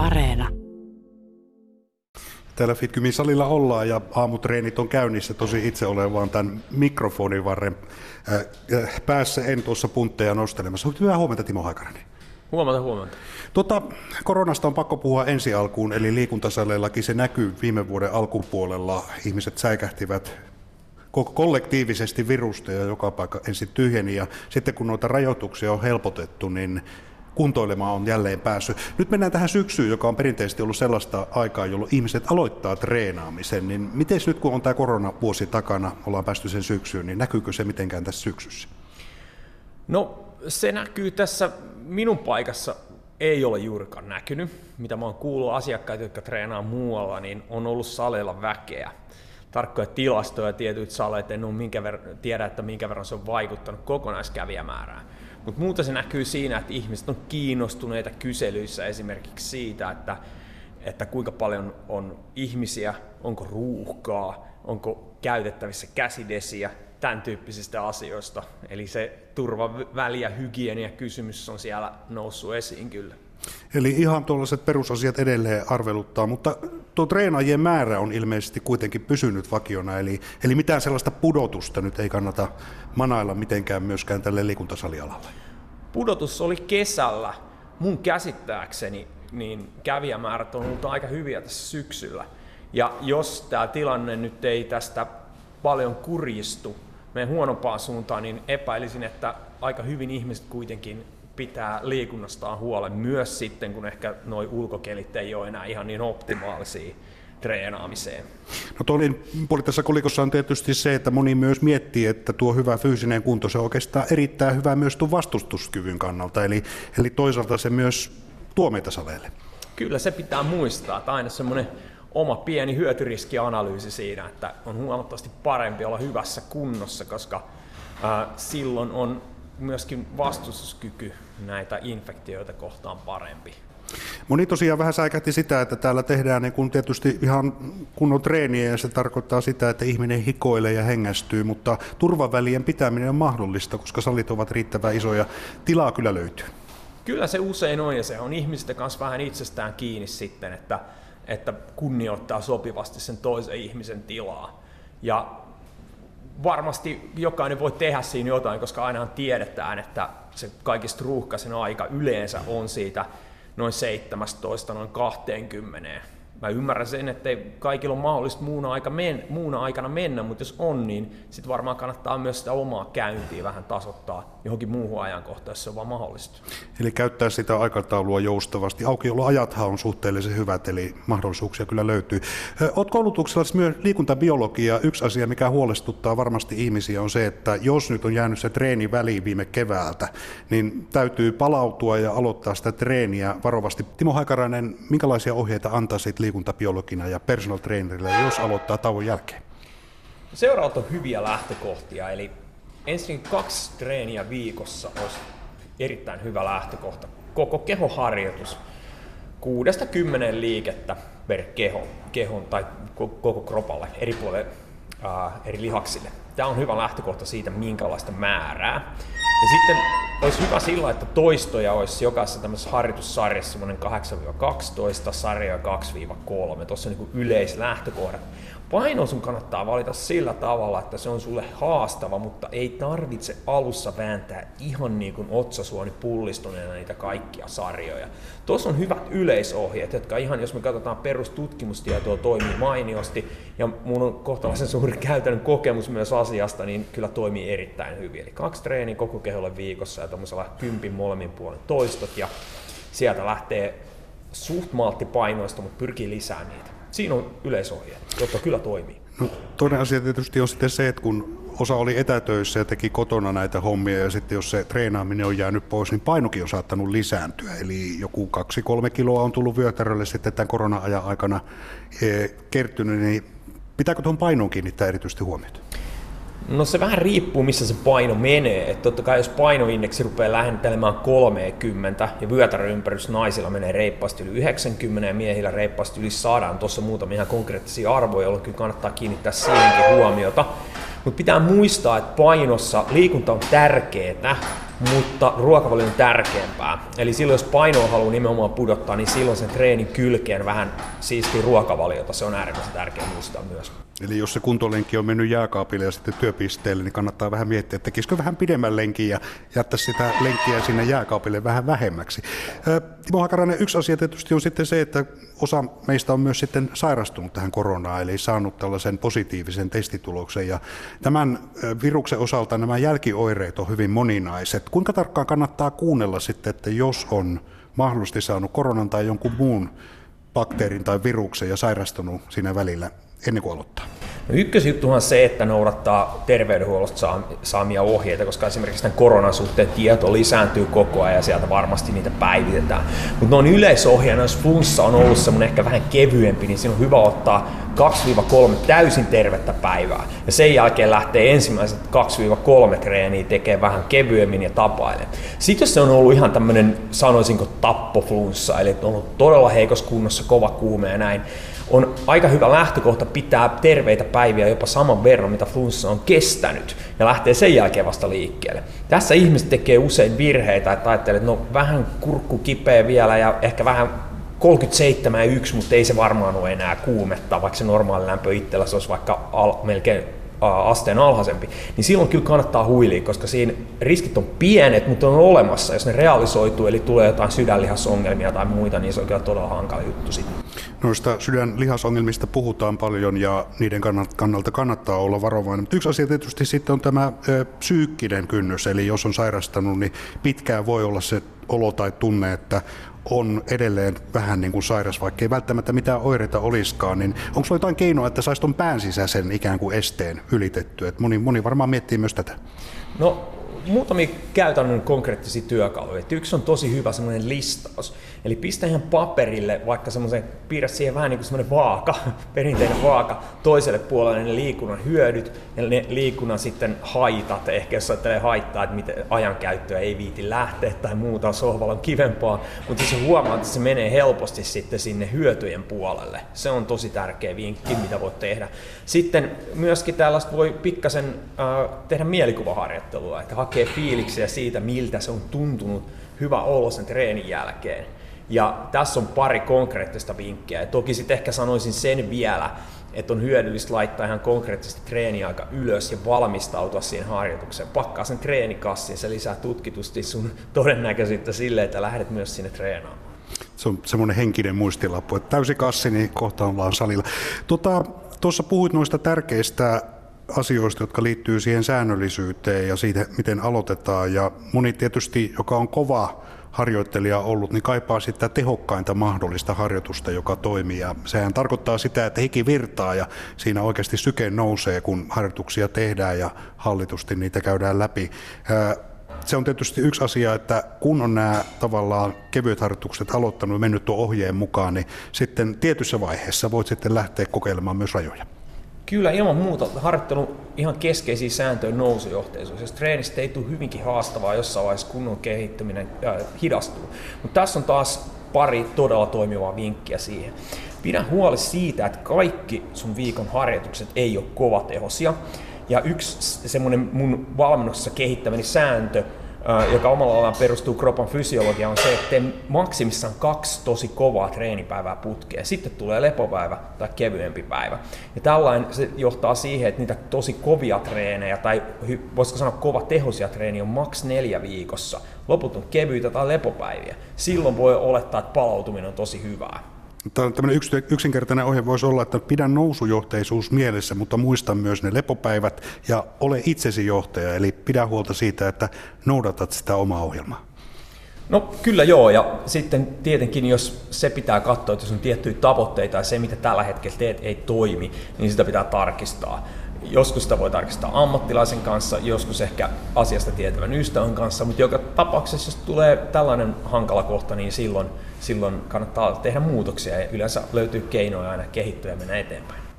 Areena. Täällä Fitkymin salilla ollaan ja aamutreenit on käynnissä. Tosi itse olen vaan tämän mikrofonin varren äh, päässä, en tuossa puntteja nostelemassa. Hyvää huomenta Timo Haikarainen. Huomenta, huomenta. Tota, koronasta on pakko puhua ensi alkuun, eli liikuntasaleillakin se näkyy viime vuoden alkupuolella. Ihmiset säikähtivät kollektiivisesti virusta ja joka paikka ensin tyhjeni. Ja sitten kun noita rajoituksia on helpotettu, niin kuntoilemaan on jälleen päässyt. Nyt mennään tähän syksyyn, joka on perinteisesti ollut sellaista aikaa, jolloin ihmiset aloittaa treenaamisen. Niin miten nyt, kun on tämä koronavuosi takana, ollaan päästy sen syksyyn, niin näkyykö se mitenkään tässä syksyssä? No se näkyy tässä minun paikassa ei ole juurikaan näkynyt. Mitä mä oon kuullut asiakkaita, jotka treenaa muualla, niin on ollut saleilla väkeä. Tarkkoja tilastoja tietyt saleet, en ole minkä ver- tiedä, että minkä verran se on vaikuttanut kokonaiskävijämäärään. Mutta muuta se näkyy siinä, että ihmiset on kiinnostuneita kyselyissä esimerkiksi siitä, että, että kuinka paljon on ihmisiä, onko ruuhkaa, onko käytettävissä käsidesiä, tämän tyyppisistä asioista. Eli se turvaväli- ja hygienia kysymys on siellä noussut esiin kyllä. Eli ihan tuollaiset perusasiat edelleen arveluttaa, mutta tuo treenaajien määrä on ilmeisesti kuitenkin pysynyt vakiona, eli, eli mitään sellaista pudotusta nyt ei kannata manailla mitenkään myöskään tälle liikuntasalialalle. Pudotus oli kesällä. Mun käsittääkseni niin kävijämäärät on ollut aika hyviä tässä syksyllä. Ja jos tämä tilanne nyt ei tästä paljon kurjistu meidän huonompaan suuntaan, niin epäilisin, että aika hyvin ihmiset kuitenkin pitää liikunnastaan huolen myös sitten, kun ehkä nuo ulkokelit ei ole enää ihan niin optimaalisia treenaamiseen. No toinen puoli tässä kolikossa on tietysti se, että moni myös miettii, että tuo hyvä fyysinen kunto se on oikeastaan erittäin hyvä myös tuon vastustuskyvyn kannalta, eli, eli toisaalta se myös tuo meitä saleille. Kyllä se pitää muistaa, että aina semmoinen oma pieni hyötyriskianalyysi siinä, että on huomattavasti parempi olla hyvässä kunnossa, koska ää, silloin on myöskin vastustuskyky näitä infektioita kohtaan parempi. Moni tosiaan vähän säikähti sitä, että täällä tehdään niin kun tietysti ihan kunnon treeniä ja se tarkoittaa sitä, että ihminen hikoilee ja hengästyy, mutta turvavälien pitäminen on mahdollista, koska salit ovat riittävän isoja. Tilaa kyllä löytyy. Kyllä se usein on ja se on ihmisten kanssa vähän itsestään kiinni sitten, että, että kunnioittaa sopivasti sen toisen ihmisen tilaa. Ja varmasti jokainen voi tehdä siinä jotain, koska aina tiedetään, että se kaikista ruuhkaisen aika yleensä on siitä noin 17 noin 20 mä ymmärrän sen, että ei kaikilla ole mahdollista muuna, aika men, muuna aikana mennä, mutta jos on, niin sitten varmaan kannattaa myös sitä omaa käyntiä vähän tasoittaa johonkin muuhun ajankohtaan, jos se on vaan mahdollista. Eli käyttää sitä aikataulua joustavasti. Aukioloajathan on suhteellisen hyvät, eli mahdollisuuksia kyllä löytyy. Olet koulutuksella myös liikuntabiologia. Yksi asia, mikä huolestuttaa varmasti ihmisiä, on se, että jos nyt on jäänyt se treeni väliin viime keväältä, niin täytyy palautua ja aloittaa sitä treeniä varovasti. Timo Haikarainen, minkälaisia ohjeita antaisit liikuntabiologina ja personal trainerille, jos aloittaa tauon jälkeen? Seuraavat on hyviä lähtökohtia, eli ensin kaksi treeniä viikossa olisi erittäin hyvä lähtökohta. Koko kehoharjoitus, kuudesta kymmenen liikettä per keho, kehon tai koko kropalle, eri puolille, ää, eri lihaksille. Tämä on hyvä lähtökohta siitä, minkälaista määrää. Ja sitten olisi hyvä sillä, että toistoja olisi jokaisessa tämmöisessä harjoitussarjassa semmoinen 8-12, sarja 2-3. Tuossa on niin yleislähtökohdat. Paino sun kannattaa valita sillä tavalla, että se on sulle haastava, mutta ei tarvitse alussa vääntää ihan niin kuin otsasuoni pullistuneena niitä kaikkia sarjoja. Tuossa on hyvät yleisohjeet, jotka ihan, jos me katsotaan perustutkimustietoa, toimii mainiosti, ja mun on kohtalaisen suuri käytännön kokemus myös asiasta, niin kyllä toimii erittäin hyvin. Eli kaksi treeniä koko keholle viikossa ja tuommoisella kympin molemmin puolen toistot, ja sieltä lähtee suht malttipainoista, mutta pyrkii lisäämään niitä. Siinä on yleisohje, jotta kyllä toimii. No, toinen asia tietysti on sitten se, että kun osa oli etätöissä ja teki kotona näitä hommia ja sitten jos se treenaaminen on jäänyt pois, niin painokin on saattanut lisääntyä. Eli joku kaksi-kolme kiloa on tullut vyötärölle sitten tämän korona-ajan aikana eh, kertynyt, niin pitääkö tuohon painoon kiinnittää erityisesti huomiota? No se vähän riippuu, missä se paino menee. Että totta kai jos painoindeksi rupeaa lähentelemään 30 ja vyötäröympärys naisilla menee reippaasti yli 90 ja miehillä reippaasti yli 100, tuossa muutamia ihan konkreettisia arvoja, joilla kyllä kannattaa kiinnittää siihenkin huomiota. Mutta pitää muistaa, että painossa liikunta on tärkeää, mutta ruokavalio on tärkeämpää. Eli silloin jos painoa haluaa nimenomaan pudottaa, niin silloin sen treenin kylkeen vähän siisti ruokavaliota. Se on äärimmäisen tärkeää muistaa myös. Eli jos se kuntolenki on mennyt jääkaapille ja sitten työpisteelle, niin kannattaa vähän miettiä, että tekisikö vähän pidemmän lenkin ja jättää sitä lenkkiä sinne jääkaapille vähän vähemmäksi. Timo Hakarainen, yksi asia tietysti on sitten se, että osa meistä on myös sitten sairastunut tähän koronaan, eli saanut tällaisen positiivisen testituloksen. Ja tämän viruksen osalta nämä jälkioireet on hyvin moninaiset. Kuinka tarkkaan kannattaa kuunnella sitten, että jos on mahdollisesti saanut koronan tai jonkun muun bakteerin tai viruksen ja sairastunut siinä välillä, ennen kuin aloittaa? No ykkösjuttuhan on se, että noudattaa terveydenhuollosta saamia ohjeita, koska esimerkiksi tämän koronan suhteen tieto lisääntyy koko ajan ja sieltä varmasti niitä päivitetään. Mutta noin yleisohjeena, jos flunssa on ollut semmoinen ehkä vähän kevyempi, niin siinä on hyvä ottaa 2-3 täysin tervettä päivää. Ja sen jälkeen lähtee ensimmäiset 2-3 treeniä tekee vähän kevyemmin ja tapailen. Sitten jos se on ollut ihan tämmöinen, sanoisinko, tappoflunssa, eli on ollut todella heikossa kunnossa, kova kuume ja näin, on aika hyvä lähtökohta pitää terveitä päiviä jopa saman verran, mitä flunssa on kestänyt, ja lähtee sen jälkeen vasta liikkeelle. Tässä ihmiset tekee usein virheitä, että ajattelee, että no vähän kurkku kipeä vielä ja ehkä vähän 37,1, mutta ei se varmaan ole enää kuumetta, vaikka se normaali lämpö itsellä se olisi vaikka al, melkein asteen alhaisempi, niin silloin kyllä kannattaa huilia, koska siinä riskit on pienet, mutta on olemassa. Jos ne realisoituu, eli tulee jotain sydänlihasongelmia tai muita, niin se on kyllä todella hankala juttu sitten. Noista sydänlihasongelmista puhutaan paljon ja niiden kannalta kannattaa olla varovainen. Mutta yksi asia tietysti sitten on tämä ö, psyykkinen kynnys, eli jos on sairastanut, niin pitkään voi olla se olo tai tunne, että on edelleen vähän niin kuin sairas, vaikka ei välttämättä mitään oireita olisikaan, niin onko sulla jotain keinoa, että saisi tuon pään sisäisen ikään kuin esteen ylitettyä? Et moni, moni varmaan miettii myös tätä. No muutamia käytännön konkreettisia työkaluja. Yksi on tosi hyvä semmoinen listaus. Eli pistä ihan paperille vaikka semmoisen, piirrä siihen vähän niin semmoinen vaaka, perinteinen vaaka, toiselle puolelle ne liikunnan hyödyt ja ne liikunnan sitten haitat. Ehkä jos ajattelee haittaa, että miten ajankäyttöä ei viiti lähteä tai muuta, sohvalla on kivempaa. Mutta se huomaa, että se menee helposti sitten sinne hyötyjen puolelle. Se on tosi tärkeä vinkki, mitä voit tehdä. Sitten myöskin tällaista voi pikkasen äh, tehdä mielikuvaharjoittelua, että hakee fiiliksiä siitä, miltä se on tuntunut hyvä olo sen treenin jälkeen. Ja tässä on pari konkreettista vinkkiä. Ja toki sitten ehkä sanoisin sen vielä, että on hyödyllistä laittaa ihan konkreettisesti treeniaika ylös ja valmistautua siihen harjoitukseen. Pakkaa sen treenikassin, se lisää tutkitusti sun todennäköisyyttä sille, että lähdet myös sinne treenaamaan. Se on semmoinen henkinen muistilappu, että täysi kassi, niin kohta ollaan salilla. Tota, tuossa puhuit noista tärkeistä asioista, jotka liittyy siihen säännöllisyyteen ja siitä, miten aloitetaan. Ja moni tietysti, joka on kova harjoittelija ollut, niin kaipaa sitä tehokkainta mahdollista harjoitusta, joka toimii. Ja sehän tarkoittaa sitä, että hiki virtaa ja siinä oikeasti syke nousee, kun harjoituksia tehdään ja hallitusti niitä käydään läpi. Se on tietysti yksi asia, että kun on nämä tavallaan kevyet harjoitukset aloittanut ja mennyt tuon ohjeen mukaan, niin sitten tietyssä vaiheessa voit sitten lähteä kokeilemaan myös rajoja. Kyllä ilman muuta harjoittelun ihan keskeisiä sääntöjä nousujohteisuus. Jos treenistä ei tule hyvinkin haastavaa jossain vaiheessa kunnon kehittyminen äh, hidastuu. Mutta tässä on taas pari todella toimivaa vinkkiä siihen. Pidä huoli siitä, että kaikki sun viikon harjoitukset ei ole kovatehosia. Ja yksi semmoinen mun valmennuksessa kehittämäni sääntö joka omalla alalla perustuu kropan fysiologiaan, on se, että tee maksimissaan kaksi tosi kovaa treenipäivää putkeen. Sitten tulee lepopäivä tai kevyempi päivä. Ja tällainen se johtaa siihen, että niitä tosi kovia treenejä, tai voisiko sanoa kova tehosia treeniä on maks neljä viikossa. Loput on kevyitä tai lepopäiviä. Silloin voi olettaa, että palautuminen on tosi hyvää. Tällainen yksinkertainen ohje voisi olla, että pidä nousujohteisuus mielessä, mutta muista myös ne lepopäivät ja ole itsesi johtaja, eli pidä huolta siitä, että noudatat sitä omaa ohjelmaa. No kyllä joo, ja sitten tietenkin jos se pitää katsoa, että jos on tiettyjä tavoitteita ja se mitä tällä hetkellä teet ei toimi, niin sitä pitää tarkistaa. Joskus sitä voi tarkistaa ammattilaisen kanssa, joskus ehkä asiasta tietävän ystävän kanssa, mutta joka tapauksessa, jos tulee tällainen hankala kohta, niin silloin, silloin kannattaa tehdä muutoksia ja yleensä löytyy keinoja aina kehittyä ja mennä eteenpäin.